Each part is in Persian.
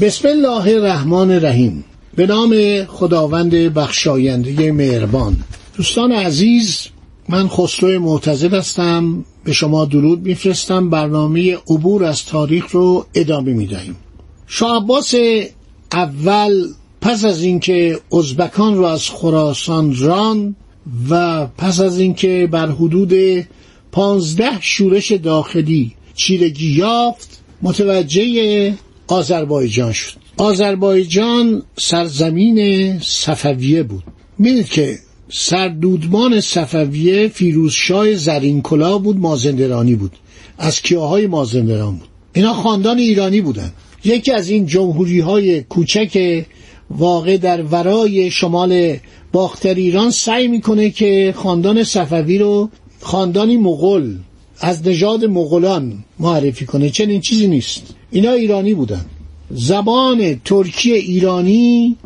بسم الله الرحمن الرحیم. به نام خداوند بخشاینده مهربان. دوستان عزیز من خسرو معتزد هستم. به شما درود میفرستم. برنامه عبور از تاریخ رو ادامه می‌دهیم. شاه عباس اول پس از اینکه ازبکان را از خراسان ران و پس از اینکه بر حدود پانزده شورش داخلی چیرگی یافت متوجه آذربایجان شد. آذربایجان سرزمین صفویه بود. می‌دید که سردودمان صفویه فیروزشاه زرینکلا بود مازندرانی بود. از کیاهای مازندران بود. اینا خاندان ایرانی بودن. یکی از این جمهوری های کوچک واقع در ورای شمال باختر ایران سعی می‌کنه که خاندان صفوی رو خاندانی مغول از نژاد مغولان معرفی کنه. چنین چیزی نیست. اینا ایرانی بودن. زبان ترکی ایرانی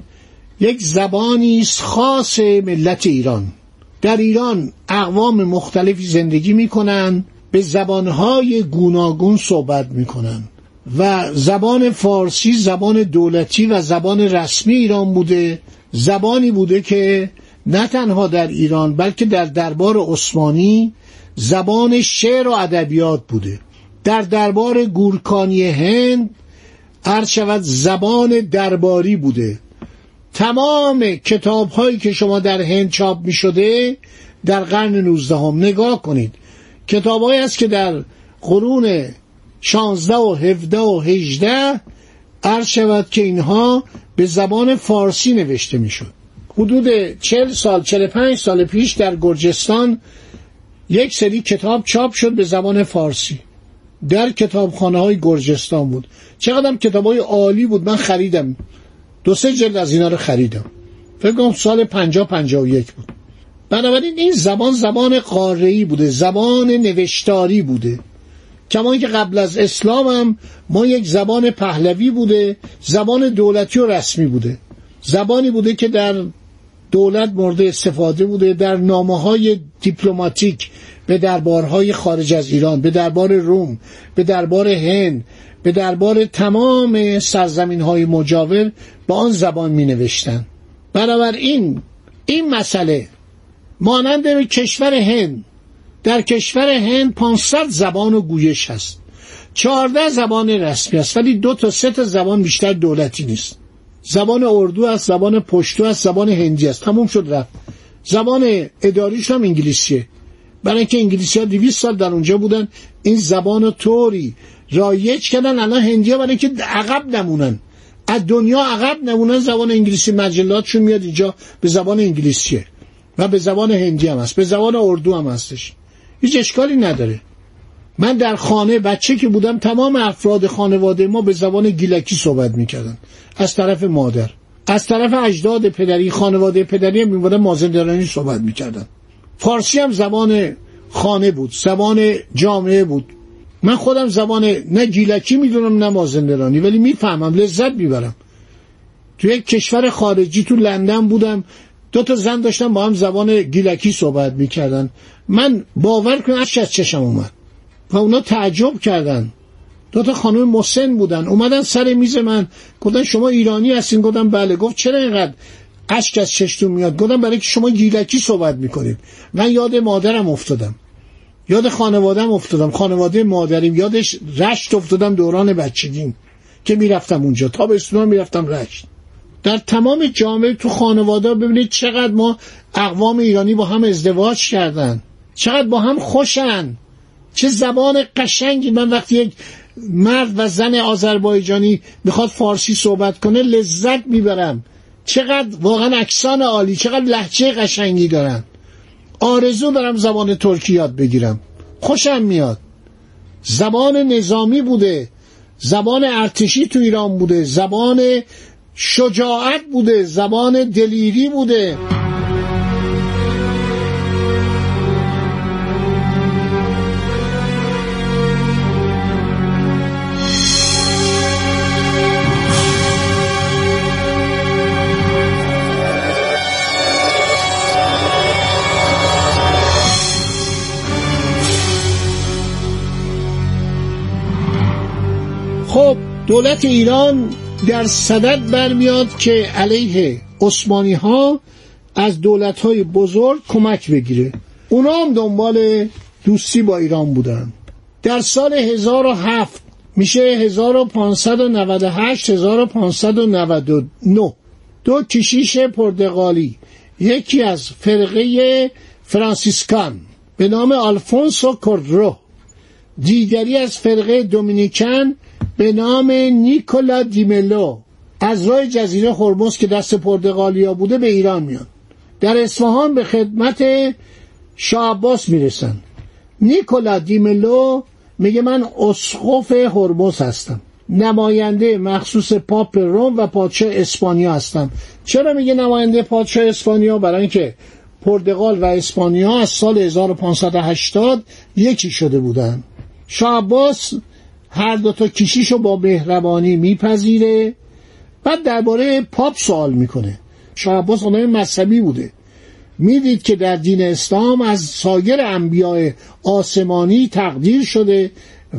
یک زبانی است خاص ملت ایران. در ایران اقوام مختلفی زندگی می‌کنن به زبانهای گوناگون صحبت می‌کنن. و زبان فارسی زبان دولتی و زبان رسمی ایران بوده. زبانی بوده که نه تنها در ایران بلکه در دربار عثمانی زبان شعر و ادبیات بوده. در دربار گورکانی هند عرض شود زبان درباری بوده. تمام کتاب هایی که شما در هند چاپ می شده در قرن نوزدهم نگاه کنید. کتاب هایی است که در قرون شانزده و هفده و هجده عرض شود که اینها به زبان فارسی نوشته می شد حدود چل سال چل پنج سال پیش در گرجستان یک سری کتاب چاپ شد به زبان فارسی. در کتابخانه های گرجستان بود. چقدر کتاب های عالی بود. من خریدم. دو سه جلد از اینا رو خریدم. فکر کنم سال پنجا پنجا و یک بود. بنابراین این زبان زبان قاره‌ای بوده. زبان نوشتاری بوده. کما که قبل از اسلام هم ما یک زبان پهلوی بوده. زبان دولتی و رسمی بوده. زبانی بوده که در دولت مورد استفاده بوده. در نامه های دیپلماتیک به دربارهای خارج از ایران به دربار روم به دربار هند به دربار تمام سرزمین های مجاور با آن زبان می نوشتن بنابراین این مسئله مانند کشور هند در کشور هند 500 زبان و گویش هست. 14 زبان رسمی است ولی دو تا سه تا زبان بیشتر دولتی نیست. زبان اردو است زبان پشتو است زبان هندی است. تموم شد رفت. زبان اداریش هم انگلیسیه. برای اینکه انگلیسی ها 200 سال در اونجا بودن این زبان طوری رایج کردن الان هندی ها برای اینکه عقب نمونن. از دنیا عقب نمونن زبان انگلیسی مجلاتشون میاد اینجا به زبان انگلیسیه. و به زبان هندی هم هست به زبان اردو هم هستش. هیچ اشکالی نداره. من در خانه بچه که بودم تمام افراد خانواده ما به زبان گیلکی صحبت می‌کردن. از طرف مادر. از طرف اجداد پدری خانواده پدری هم میبودن مازندرانی صحبت می‌کردن. فارسی هم زبان خانه بود زبان جامعه بود. من خودم زبان نه گیلکی می‌دونم نه مازندرانی ولی می‌فهمم لذت می‌برم. تو یک کشور خارجی تو لندن بودم دو تا زن داشتم با هم زبان گیلکی صحبت می‌کردن. من باور کنم اش از چشم اومد. و اونا تعجب کردن. دو تا خانم مسن بودن. اومدن سر میز من. گفتن شما ایرانی هستین. گفتم بله. گفت چرا اینقدر اشک از چشتون میاد. گفتم برای که شما گیلکی صحبت می‌کنید. من یاد مادرم افتادم. یاد خانوادم افتادم. خانواده مادریم. یادش رشت افتادم دوران بچگیم که می‌رفتم اونجا. تا به می می‌رفتم رشت. در تمام جامعه تو خانواده ببینید چقدر ما اقوام ایرانی با هم ازدواج کردن. چقدر با هم خوشن. چه زبان قشنگی. من وقتی یک مرد و زن آذربایجانی می‌خواد فارسی صحبت کنه لذت می‌برم. چقدر واقعا اکسان عالی چقدر لحچه قشنگی دارن. آرزو دارم زبان ترکی یاد بگیرم. خوشم میاد. زبان نظامی بوده. زبان ارتشی تو ایران بوده. زبان شجاعت بوده. زبان دلیری بوده. دولت ایران در صدد برمیاد که علیه عثمانی ها از دولت های بزرگ کمک بگیره. اونا هم دنبال دوستی با ایران بودن. در سال 1007 میشه 1598 1599 دو کشیش پرتغالی یکی از فرقه فرانسیسکان به نام آلفونسو کوردرو دیگری از فرقه دومینیکن به نام نیکولا دیملو. از راه جزیره هرمز که دست پرتغالیا بوده به ایران میان در اصفهان به خدمت شاه عباس می‌رسن. نیکولا دیملو میگه من اسقف هرمز هستم. نماینده مخصوص پاپ روم و پادشاه اسپانیا هستم. چرا میگه نماینده پادشاه اسپانیا؟ برای اینکه پرتغال و اسپانیا از سال 1580 یکی شده بودن. شاه عباس هر دو تا کشیشو با مهربانی میپذیره. بعد درباره پاپ سوال می‌کنه. شاه عباس آدم مذهبی بوده. می‌دید که در دین اسلام از سایر انبیاء آسمانی تقدیر شده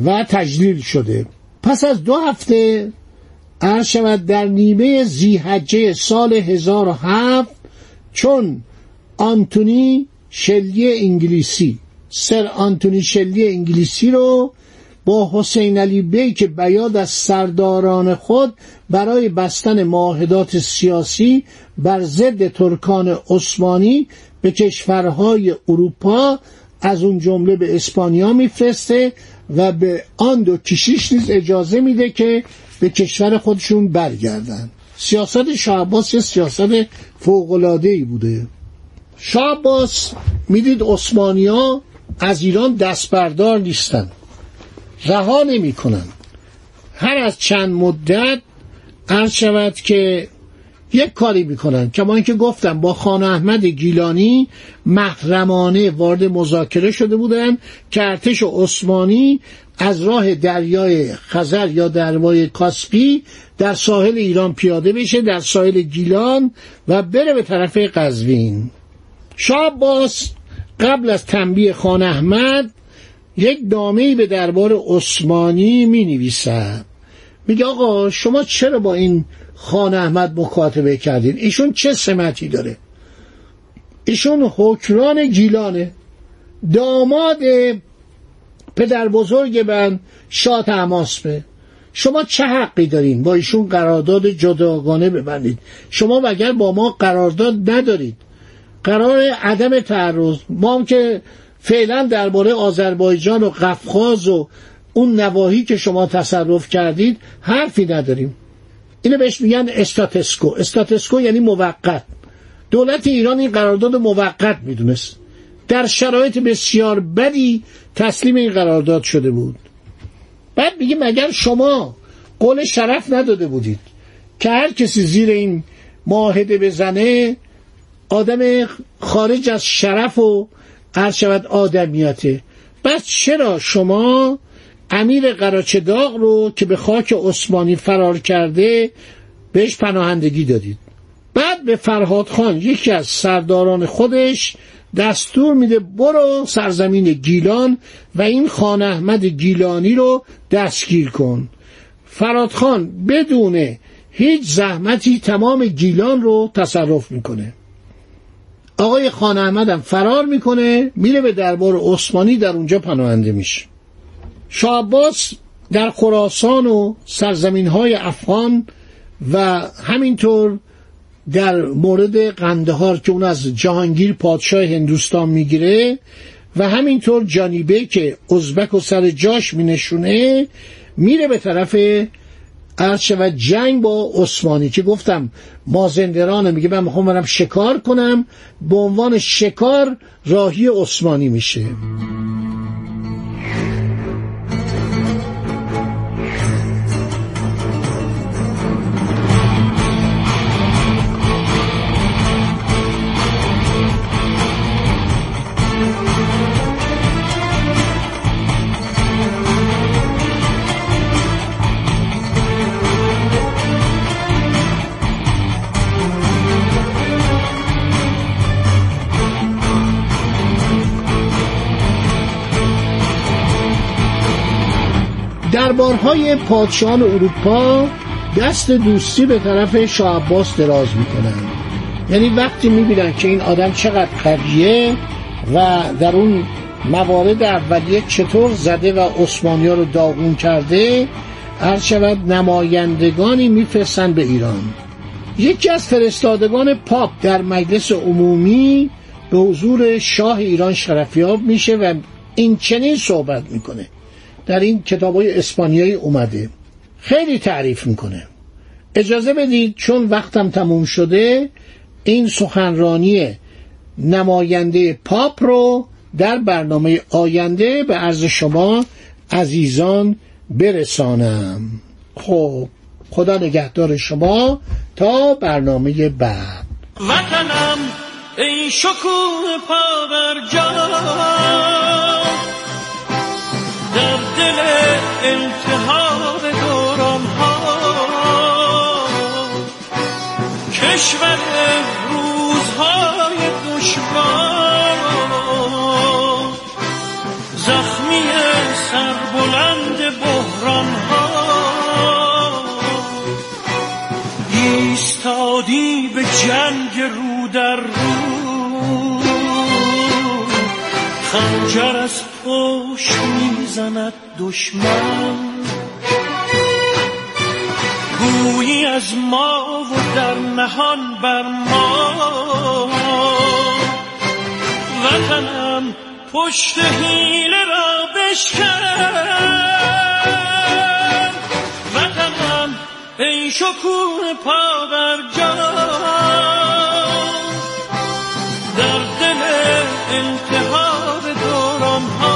و تجلیل شده. پس از دو هفته عرض شود در نیمه زیحجه سال 1007 چون آنتونی شلی انگلیسی سر آنتونی شلی انگلیسی رو با حسین علی بی که بیاد از سرداران خود برای بستن معاهدات سیاسی بر ضد ترکان عثمانی به کشورهای اروپا از اون جمله به اسپانیا میفرسته و به آن دو کشیش نیز اجازه میده که به کشور خودشون برگردن. سیاست شاه عباس یه سیاست فوق‌العاده‌ای بوده. شاه عباس می‌دید عثمانیا از ایران دست بردار نیستن. رها نمی هر از چند مدت عرض شود که یک کاری می‌کنن. کما اینکه گفتم با خان احمد گیلانی محرمانه وارد مذاکره شده بودن که ارتش عثمانی از راه دریای خزر یا دریای کاسپی در ساحل ایران پیاده بشه در ساحل گیلان و بره به طرف قزوین. شاه باس قبل از تنبیه خان احمد یک نامه به دربار عثمانی می نویسد میگه آقا شما چرا با این خان احمد مکاتبه کردین؟ ایشون چه سمتی داره؟ ایشون حکران گیلانه داماد پدر بزرگ من شاه به. شما چه حقی دارین؟ با ایشون قرارداد جداگانه ببندید. شما مگر با ما قرارداد ندارید؟ قرار عدم تعرض ما هم که فعلا درباره آذربایجان و قفقاز و اون نواحی که شما تصرف کردید حرفی نداریم. اینو بهش میگن استاتسکو. استاتسکو یعنی موقت. دولت ایران این قرارداد موقت می‌دونست. در شرایط بسیار بدی تسلیم این قرارداد شده بود. بعد میگه مگر شما قول شرف نداده بودید که هر کسی زیر این معاهده بزنه آدم خارج از شرف و هر شود آدمیاته بس چرا شما امیر قراچه داغ رو که به خاک عثمانی فرار کرده بهش پناهندگی دادید؟ بعد به فرهاد خان یکی از سرداران خودش دستور میده برو سرزمین گیلان و این خان احمد گیلانی رو دستگیر کن. فراد خان بدون هیچ زحمتی تمام گیلان رو تصرف می‌کنه. آقای خان احمدم فرار می‌کنه میره به دربار عثمانی در اونجا پناهنده میشه. شاه در خراسان و سرزمین های افغان و همینطور در مورد قندهار که اون از جهانگیر پادشاه هندوستان می‌گیره و همینطور جانیبه که ازبک و سر جاش مینشونه میره به طرف عرض شود جنگ با عثمانی که گفتم مازندرانه میگه من می‌خوام برم شکار کنم به عنوان شکار راهی عثمانی میشه. دربارهای پادشاهان اروپا دست دوستی به طرف شاه عباس دراز می‌کنن. یعنی وقتی می‌بینن که این آدم چقدر قویه و در اون موارد اولیه چطور زده و عثمانی رو داغون کرده هر شود نمایندگانی میفرستن به ایران. یکی از فرستادگان پاپ در مجلس عمومی به حضور شاه ایران شرفیاب میشه و این چنین صحبت می‌کنه. در این کتاب های اسپانیایی اومده. خیلی تعریف می‌کنه. اجازه بدید چون وقتم تموم شده این سخنرانی نماینده پاپ رو در برنامه آینده به عرض شما عزیزان برسانم. خب خدا نگهدار شما تا برنامه بعد. وطنم ای شکوه پا در دل التحاب دوران ها کشور روزهای دشوار. زخمی سربلند بحران ها ایستادی به جنگ رو در رو. خنجر از پشت می‌زند دشمن. گویی از ما و در نهان بر ما. وطنم پشت حیله را بشکن. وطنم ای شکوه پا بر در دل التحاب دوران ها.